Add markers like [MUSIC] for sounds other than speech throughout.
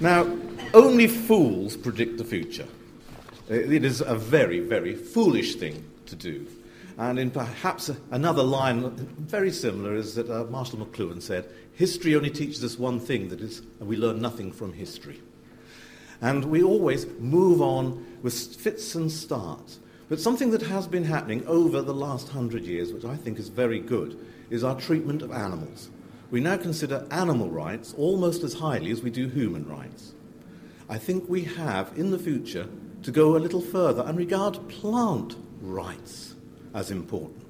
Now, only fools predict the future. It is a very, very foolish thing to do. And in perhaps another line, very similar, is that uh, Marshall McLuhan said, History only teaches us one thing, that is, we learn nothing from history. And we always move on with fits and starts. But something that has been happening over the last hundred years, which I think is very good, is our treatment of animals. We now consider animal rights almost as highly as we do human rights. I think we have, in the future, to go a little further and regard plant rights as important.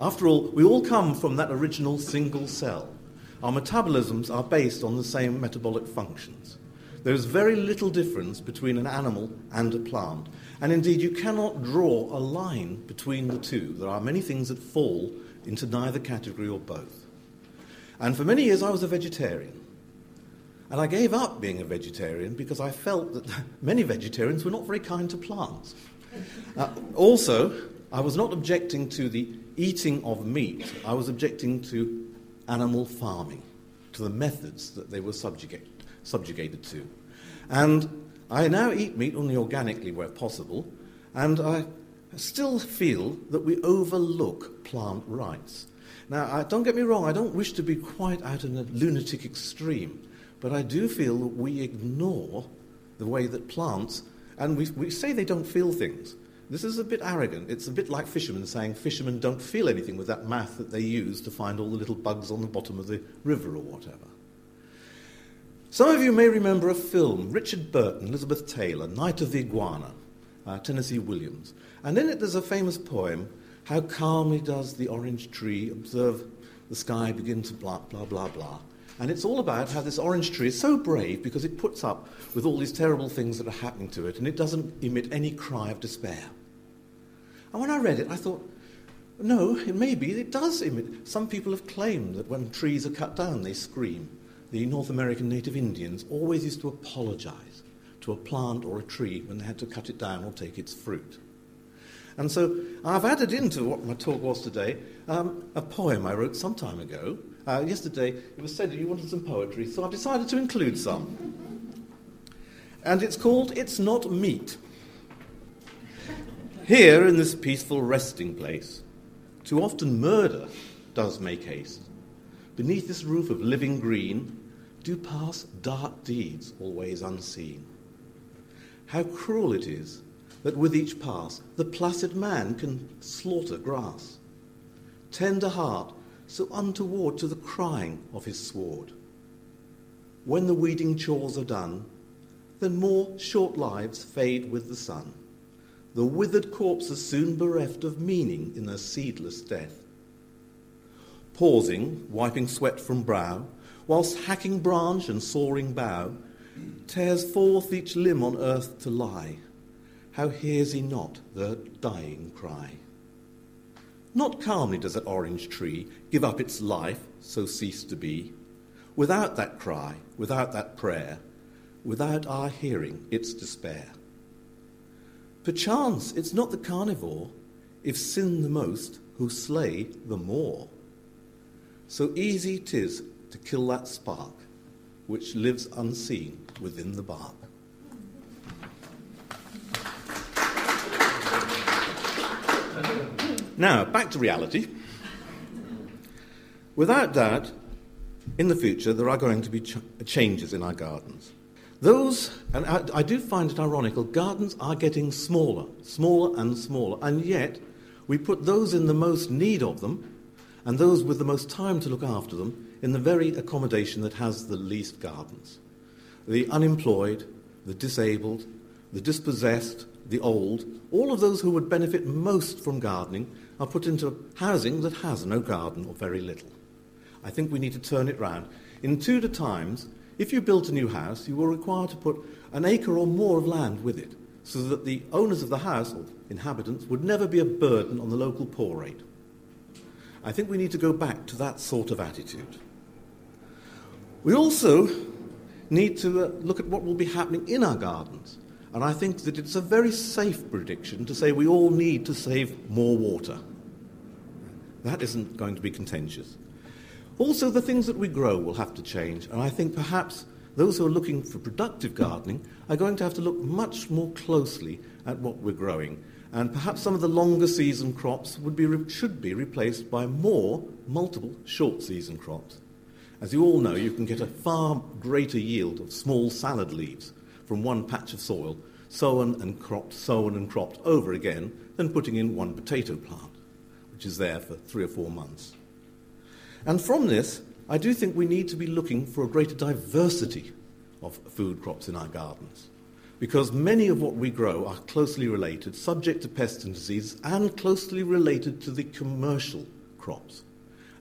After all, we all come from that original single cell. Our metabolisms are based on the same metabolic functions. There is very little difference between an animal and a plant. And indeed, you cannot draw a line between the two. There are many things that fall into neither category or both. And for many years, I was a vegetarian. And I gave up being a vegetarian because I felt that [LAUGHS] many vegetarians were not very kind to plants. Uh, also, I was not objecting to the eating of meat, I was objecting to animal farming, to the methods that they were subjugate, subjugated to. And I now eat meat only organically where possible, and I still feel that we overlook plant rights. Now, I, don't get me wrong, I don't wish to be quite out in a lunatic extreme, but I do feel that we ignore the way that plants, and we, we say they don't feel things. This is a bit arrogant. It's a bit like fishermen saying fishermen don't feel anything with that math that they use to find all the little bugs on the bottom of the river or whatever. Some of you may remember a film, Richard Burton, Elizabeth Taylor, Night of the Iguana, uh, Tennessee Williams. And in it there's a famous poem, How calmly does the orange tree observe the sky begin to blah, blah, blah, blah. And it's all about how this orange tree is so brave because it puts up with all these terrible things that are happening to it and it doesn't emit any cry of despair. And when I read it, I thought, no, it may be it does emit. Some people have claimed that when trees are cut down, they scream the North American native Indians always used to apologize to a plant or a tree when they had to cut it down or take its fruit. And so I've added into what my talk was today um, a poem I wrote some time ago. Uh, yesterday it was said that you wanted some poetry, so I've decided to include some. And it's called It's Not Meat. Here in this peaceful resting place, too often murder does make haste. Beneath this roof of living green, do pass dark deeds always unseen. How cruel it is that with each pass the placid man can slaughter grass. Tender heart, so untoward to the crying of his sword. When the weeding chores are done, then more short lives fade with the sun. The withered corpse is soon bereft of meaning in their seedless death. Pausing, wiping sweat from brow, whilst hacking branch and soaring bough, tears forth each limb on earth to lie. How hears he not the dying cry? Not calmly does that orange tree give up its life, so cease to be, without that cry, without that prayer, without our hearing its despair. Perchance it's not the carnivore, if sin the most, who slay the more. So easy 'tis to kill that spark which lives unseen within the bark. Now, back to reality. Without doubt, in the future, there are going to be ch- changes in our gardens. Those, and I, I, do find it ironical, gardens are getting smaller, smaller and smaller, and yet we put those in the most need of them and those with the most time to look after them in the very accommodation that has the least gardens. The unemployed, the disabled, the dispossessed, the old, all of those who would benefit most from gardening are put into housing that has no garden or very little. I think we need to turn it round. In Tudor times, if you built a new house, you were required to put an acre or more of land with it, so that the owners of the house, or inhabitants, would never be a burden on the local poor rate. I think we need to go back to that sort of attitude. We also need to uh, look at what will be happening in our gardens. And I think that it's a very safe prediction to say we all need to save more water. That isn't going to be contentious. Also, the things that we grow will have to change, and I think perhaps those who are looking for productive gardening are going to have to look much more closely at what we're growing. And perhaps some of the longer season crops would be, should be replaced by more multiple short season crops. As you all know, you can get a far greater yield of small salad leaves from one patch of soil, sown and cropped, sown and cropped over again, than putting in one potato plant, which is there for three or four months. And from this, I do think we need to be looking for a greater diversity of food crops in our gardens. Because many of what we grow are closely related, subject to pests and diseases, and closely related to the commercial crops.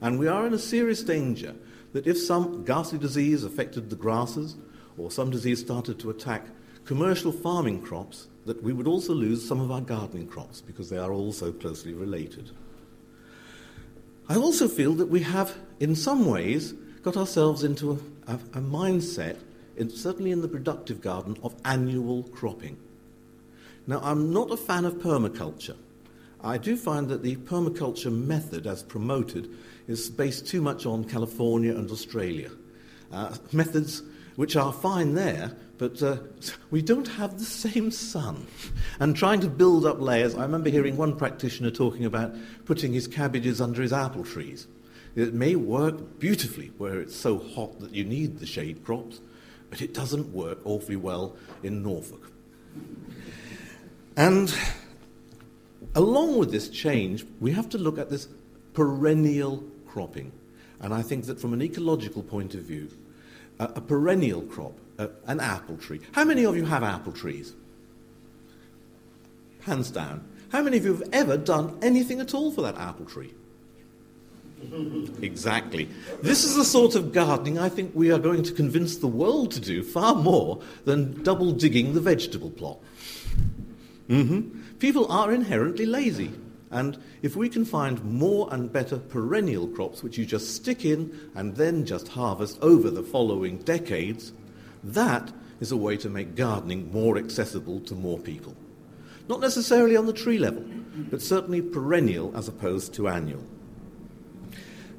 And we are in a serious danger that if some ghastly disease affected the grasses, or some disease started to attack commercial farming crops, that we would also lose some of our gardening crops because they are all so closely related. I also feel that we have, in some ways, got ourselves into a, a, a mindset, in, certainly in the productive garden, of annual cropping. Now, I'm not a fan of permaculture. I do find that the permaculture method, as promoted, is based too much on California and Australia. Uh, methods which are fine there, but uh, we don't have the same sun. And trying to build up layers, I remember hearing one practitioner talking about putting his cabbages under his apple trees. It may work beautifully where it's so hot that you need the shade crops, but it doesn't work awfully well in Norfolk. And along with this change, we have to look at this perennial cropping. And I think that from an ecological point of view, a, a perennial crop, a, an apple tree. How many of you have apple trees? Hands down. How many of you have ever done anything at all for that apple tree? exactly. This is the sort of gardening I think we are going to convince the world to do far more than double digging the vegetable plot. Mm-hmm. People are inherently lazy. And if we can find more and better perennial crops, which you just stick in and then just harvest over the following decades, that is a way to make gardening more accessible to more people. Not necessarily on the tree level, but certainly perennial as opposed to annual.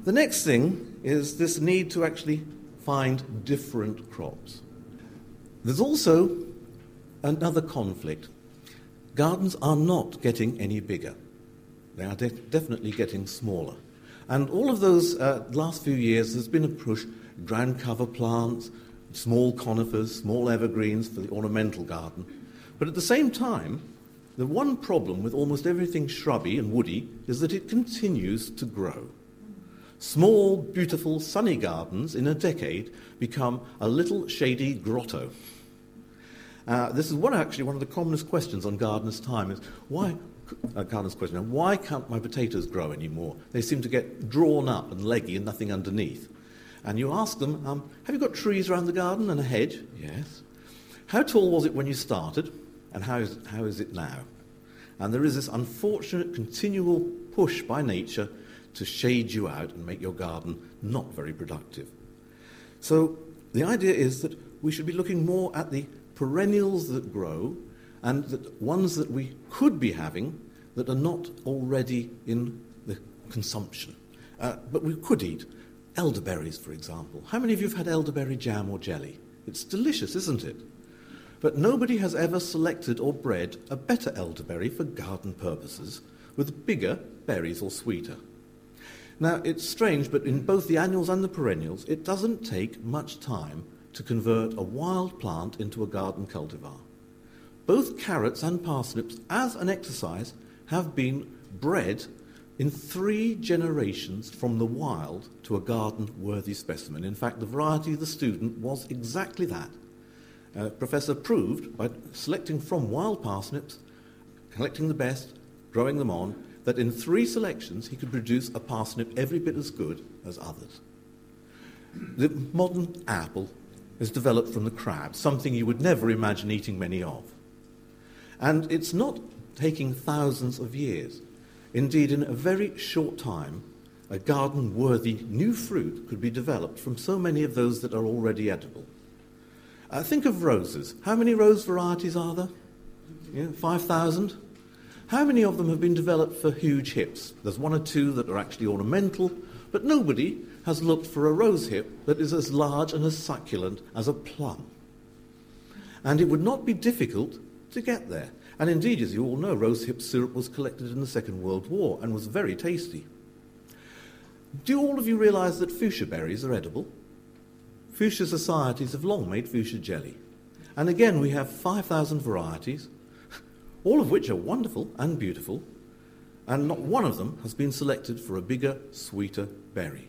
The next thing is this need to actually find different crops. There's also another conflict. Gardens are not getting any bigger. They are de- definitely getting smaller. And all of those uh, last few years, there's been a push ground cover plants, small conifers, small evergreens for the ornamental garden. But at the same time, the one problem with almost everything shrubby and woody is that it continues to grow. Small, beautiful, sunny gardens in a decade become a little shady grotto. Uh, this is one actually one of the commonest questions on gardeners' time is why uh, Carlin's question, why can't my potatoes grow anymore? They seem to get drawn up and leggy and nothing underneath. And you ask them, um, have you got trees around the garden and a hedge? Yes. How tall was it when you started? And how is, how is it now? And there is this unfortunate continual push by nature to shade you out and make your garden not very productive. So the idea is that we should be looking more at the perennials that grow and that ones that we could be having that are not already in the consumption. Uh, but we could eat elderberries, for example. How many of you have had elderberry jam or jelly? It's delicious, isn't it? But nobody has ever selected or bred a better elderberry for garden purposes with bigger berries or sweeter. Now, it's strange, but in both the annuals and the perennials, it doesn't take much time to convert a wild plant into a garden cultivar both carrots and parsnips, as an exercise, have been bred in three generations from the wild to a garden worthy specimen. In fact, the variety of the student was exactly that. Uh, Professor proved by selecting from wild parsnips, collecting the best, growing them on, that in three selections he could produce a parsnip every bit as good as others. The modern apple is developed from the crab, something you would never imagine eating many of. And it's not taking thousands of years. Indeed, in a very short time, a garden worthy new fruit could be developed from so many of those that are already edible. Uh, think of roses. How many rose varieties are there? Yeah, 5,000? How many of them have been developed for huge hips? There's one or two that are actually ornamental, but nobody has looked for a rose hip that is as large and as succulent as a plum. And it would not be difficult to get there. And indeed, as you all know, rosehip syrup was collected in the Second World War and was very tasty. Do all of you realize that fuchsia berries are edible? Fuchsia societies have long made fuchsia jelly. And again, we have 5,000 varieties, all of which are wonderful and beautiful, and not one of them has been selected for a bigger, sweeter berry.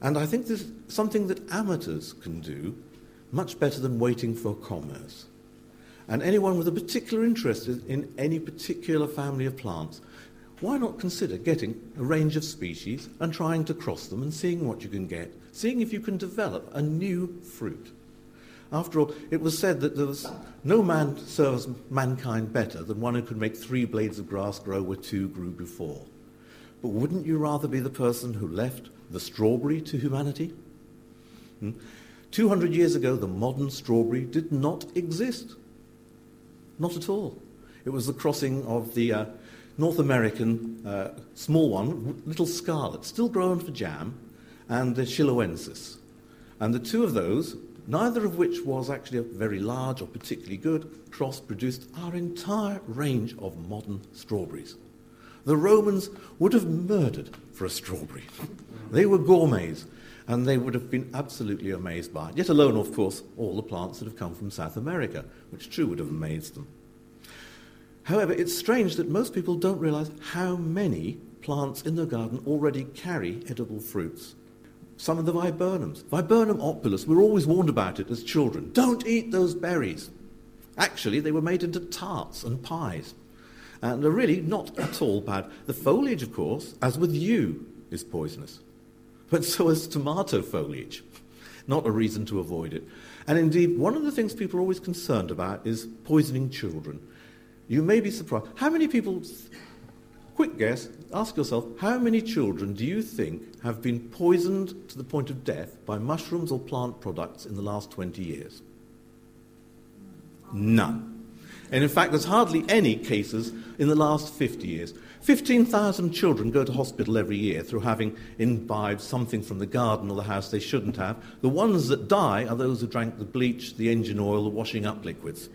And I think there's something that amateurs can do much better than waiting for commerce. And anyone with a particular interest in any particular family of plants, why not consider getting a range of species and trying to cross them and seeing what you can get, seeing if you can develop a new fruit? After all, it was said that there was no man serves mankind better than one who could make three blades of grass grow where two grew before. But wouldn't you rather be the person who left the strawberry to humanity? Hmm? 200 years ago, the modern strawberry did not exist. Not at all. It was the crossing of the uh, North American uh, small one, Little Scarlet, still grown for jam, and the Chiloensis. And the two of those neither of which was actually a very large or particularly good, cross produced our entire range of modern strawberries. The Romans would have murdered for a strawberry. [LAUGHS] they were gourmets, and they would have been absolutely amazed by it, yet alone, of course, all the plants that have come from South America, which too would have amazed them. However, it's strange that most people don't realize how many plants in their garden already carry edible fruits some of the viburnums. Viburnum opulus, we were always warned about it as children. Don't eat those berries. Actually, they were made into tarts and pies. And are really not at all bad. The foliage, of course, as with you, is poisonous. But so is tomato foliage. Not a reason to avoid it. And indeed, one of the things people are always concerned about is poisoning children. You may be surprised. How many people Quick guess, ask yourself, how many children do you think have been poisoned to the point of death by mushrooms or plant products in the last 20 years? None. And in fact, there's hardly any cases in the last 50 years. 15,000 children go to hospital every year through having imbibed something from the garden or the house they shouldn't have. The ones that die are those who drank the bleach, the engine oil, the washing up liquids.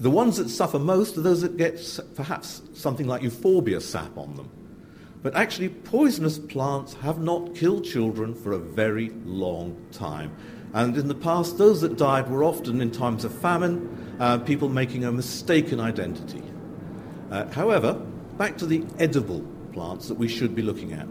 The ones that suffer most are those that get perhaps something like euphorbia sap on them. But actually, poisonous plants have not killed children for a very long time. And in the past, those that died were often in times of famine, uh, people making a mistaken identity. Uh, however, back to the edible plants that we should be looking at.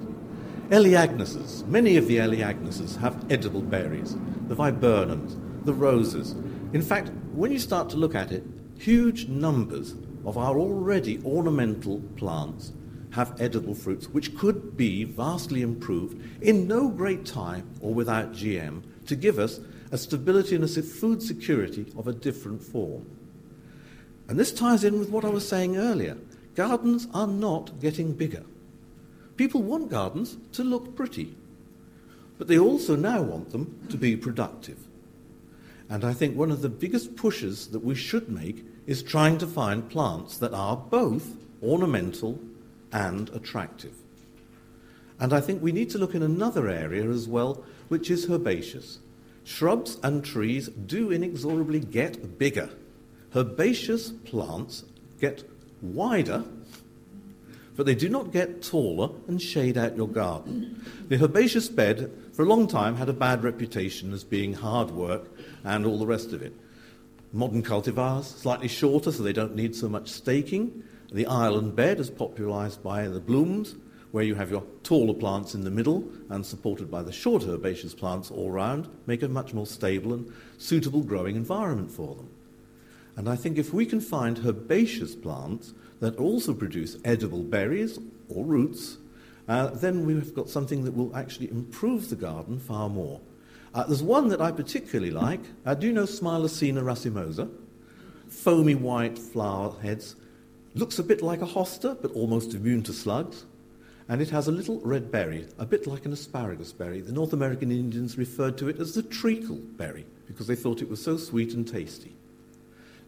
Elaeagnuses. Many of the Elaeagnuses have edible berries. The viburnums, the roses. In fact, when you start to look at it, huge numbers of our already ornamental plants have edible fruits which could be vastly improved in no great time or without GM to give us a stability and a food security of a different form. And this ties in with what I was saying earlier. Gardens are not getting bigger. People want gardens to look pretty, but they also now want them to be productive. And I think one of the biggest pushes that we should make is trying to find plants that are both ornamental and attractive. And I think we need to look in another area as well, which is herbaceous. Shrubs and trees do inexorably get bigger. Herbaceous plants get wider, but they do not get taller and shade out your garden. The herbaceous bed, for a long time, had a bad reputation as being hard work and all the rest of it. Modern cultivars, slightly shorter so they don't need so much staking. The island bed is popularized by the Blooms, where you have your taller plants in the middle and supported by the shorter herbaceous plants all round, make a much more stable and suitable growing environment for them. And I think if we can find herbaceous plants that also produce edible berries or roots, uh, then we've got something that will actually improve the garden far more. Uh, there's one that I particularly like. Uh, do you know Smilacina racemosa? Foamy white flower heads. Looks a bit like a hosta, but almost immune to slugs. And it has a little red berry, a bit like an asparagus berry. The North American Indians referred to it as the treacle berry because they thought it was so sweet and tasty.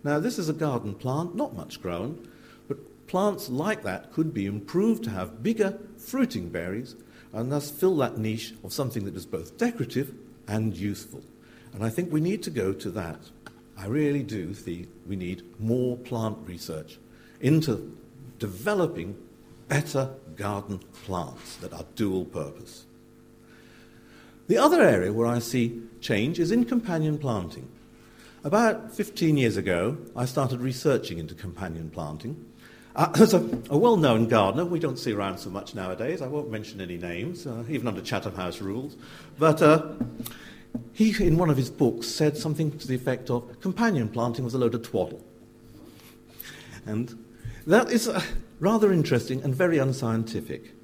Now, this is a garden plant, not much grown, but plants like that could be improved to have bigger fruiting berries and thus fill that niche of something that is both decorative and useful. And I think we need to go to that. I really do think we need more plant research into developing better garden plants that are dual purpose. The other area where I see change is in companion planting. About 15 years ago, I started researching into companion planting. Uh, [LAUGHS] as a, a well known gardener, we don't see around so much nowadays. I won't mention any names, uh, even under Chatham House rules. But uh, he, in one of his books, said something to the effect of companion planting was a load of twaddle. And that is uh, rather interesting and very unscientific.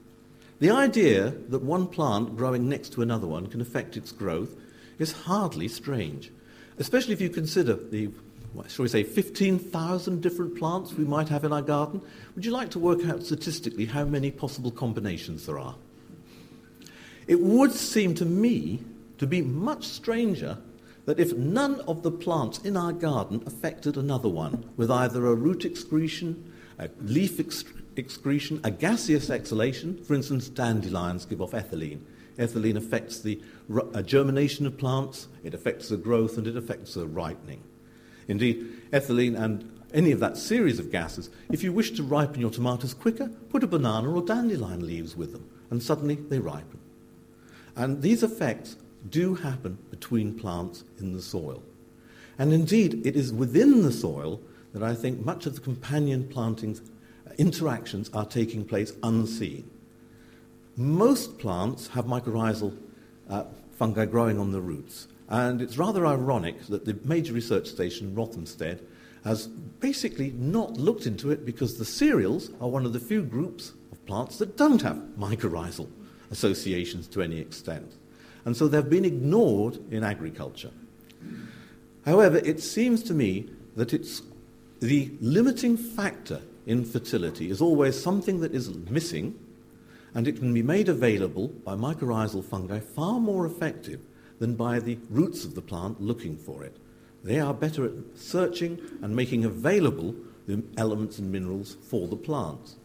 The idea that one plant growing next to another one can affect its growth is hardly strange especially if you consider the, shall we say, 15,000 different plants we might have in our garden. Would you like to work out statistically how many possible combinations there are? It would seem to me to be much stranger that if none of the plants in our garden affected another one with either a root excretion, a leaf excretion, a gaseous exhalation, for instance, dandelions give off ethylene. Ethylene affects the uh, germination of plants, it affects the growth, and it affects the ripening. Indeed, ethylene and any of that series of gases, if you wish to ripen your tomatoes quicker, put a banana or dandelion leaves with them, and suddenly they ripen. And these effects do happen between plants in the soil. And indeed, it is within the soil that I think much of the companion plantings uh, interactions are taking place unseen. Most plants have mycorrhizal uh, fungi growing on the roots. And it's rather ironic that the major research station, Rothamsted, has basically not looked into it because the cereals are one of the few groups of plants that don't have mycorrhizal associations to any extent. And so they've been ignored in agriculture. However, it seems to me that it's the limiting factor in fertility is always something that is missing and it can be made available by mycorrhizal fungi far more effective than by the roots of the plant looking for it. They are better at searching and making available the elements and minerals for the plants.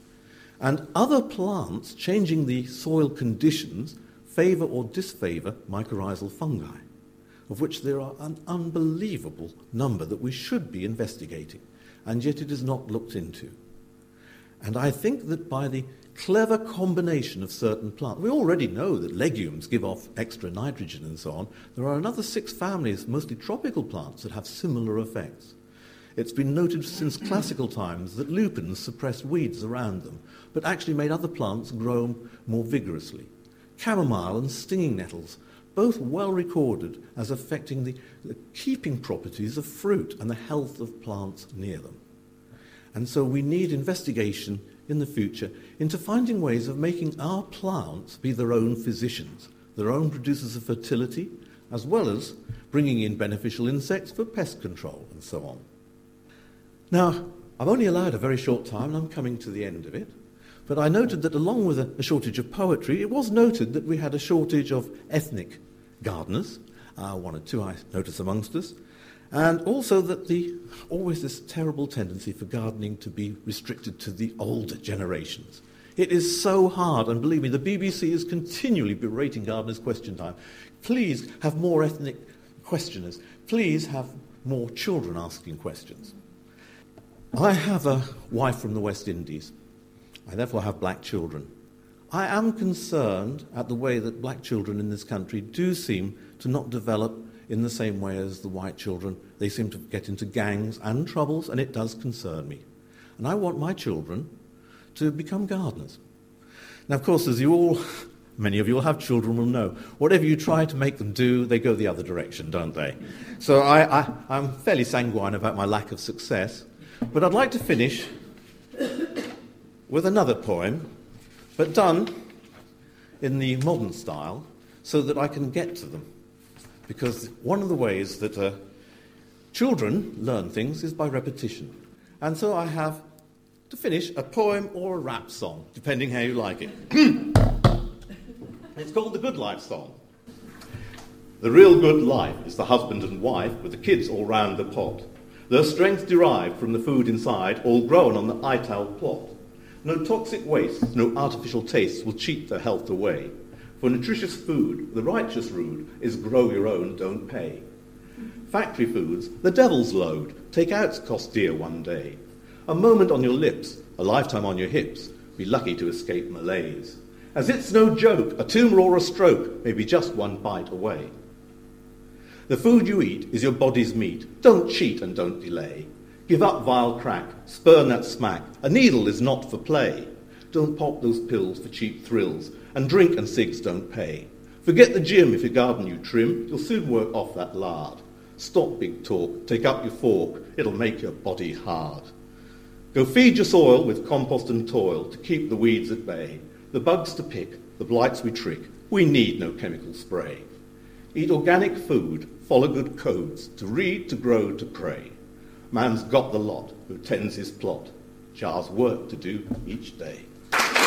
And other plants changing the soil conditions favour or disfavour mycorrhizal fungi, of which there are an unbelievable number that we should be investigating, and yet it is not looked into. And I think that by the clever combination of certain plants. We already know that legumes give off extra nitrogen and so on. There are another six families, mostly tropical plants, that have similar effects. It's been noted since classical times that lupins suppressed weeds around them, but actually made other plants grow more vigorously. Chamomile and stinging nettles, both well recorded as affecting the, the keeping properties of fruit and the health of plants near them. And so we need investigation in the future into finding ways of making our plants be their own physicians, their own producers of fertility, as well as bringing in beneficial insects for pest control and so on. Now, I've only allowed a very short time and I'm coming to the end of it, but I noted that along with a, shortage of poetry, it was noted that we had a shortage of ethnic gardeners, uh, one or two I notice amongst us, and also that the always this terrible tendency for gardening to be restricted to the older generations. It is so hard, and believe me, the BBC is continually berating gardeners' question time. Please have more ethnic questioners. Please have more children asking questions. I have a wife from the West Indies. I therefore have black children. I am concerned at the way that black children in this country do seem to not develop in the same way as the white children. They seem to get into gangs and troubles, and it does concern me. And I want my children to become gardeners. Now, of course, as you all, [LAUGHS] many of you will have children, will know, whatever you try to make them do, they go the other direction, don't they? So I, I, I'm fairly sanguine about my lack of success. But I'd like to finish with another poem, but done in the modern style so that I can get to them. Because one of the ways that uh, children learn things is by repetition. And so I have, to finish, a poem or a rap song, depending how you like it. [COUGHS] it's called the Good Life Song. The real good life is the husband and wife with the kids all round the pot. Their strength derived from the food inside, all grown on the ITAL plot. No toxic waste, no artificial tastes will cheat their health away. For nutritious food, the righteous rule is grow your own, don't pay. Factory foods, the devil's load, take outs cost dear one day. A moment on your lips, a lifetime on your hips, be lucky to escape malaise. As it's no joke, a tumour or a stroke may be just one bite away. The food you eat is your body's meat. Don't cheat and don't delay. Give up vile crack, spurn that smack. A needle is not for play. Don't pop those pills for cheap thrills, and drink and cigs don't pay. Forget the gym if your garden you trim, you'll soon work off that lard. Stop big talk, take up your fork, it'll make your body hard. Go feed your soil with compost and toil to keep the weeds at bay. The bugs to pick, the blights we trick, we need no chemical spray. Eat organic food, follow good codes, to read, to grow, to pray. Man's got the lot who tends his plot. Jah's work to do each day. Gracias.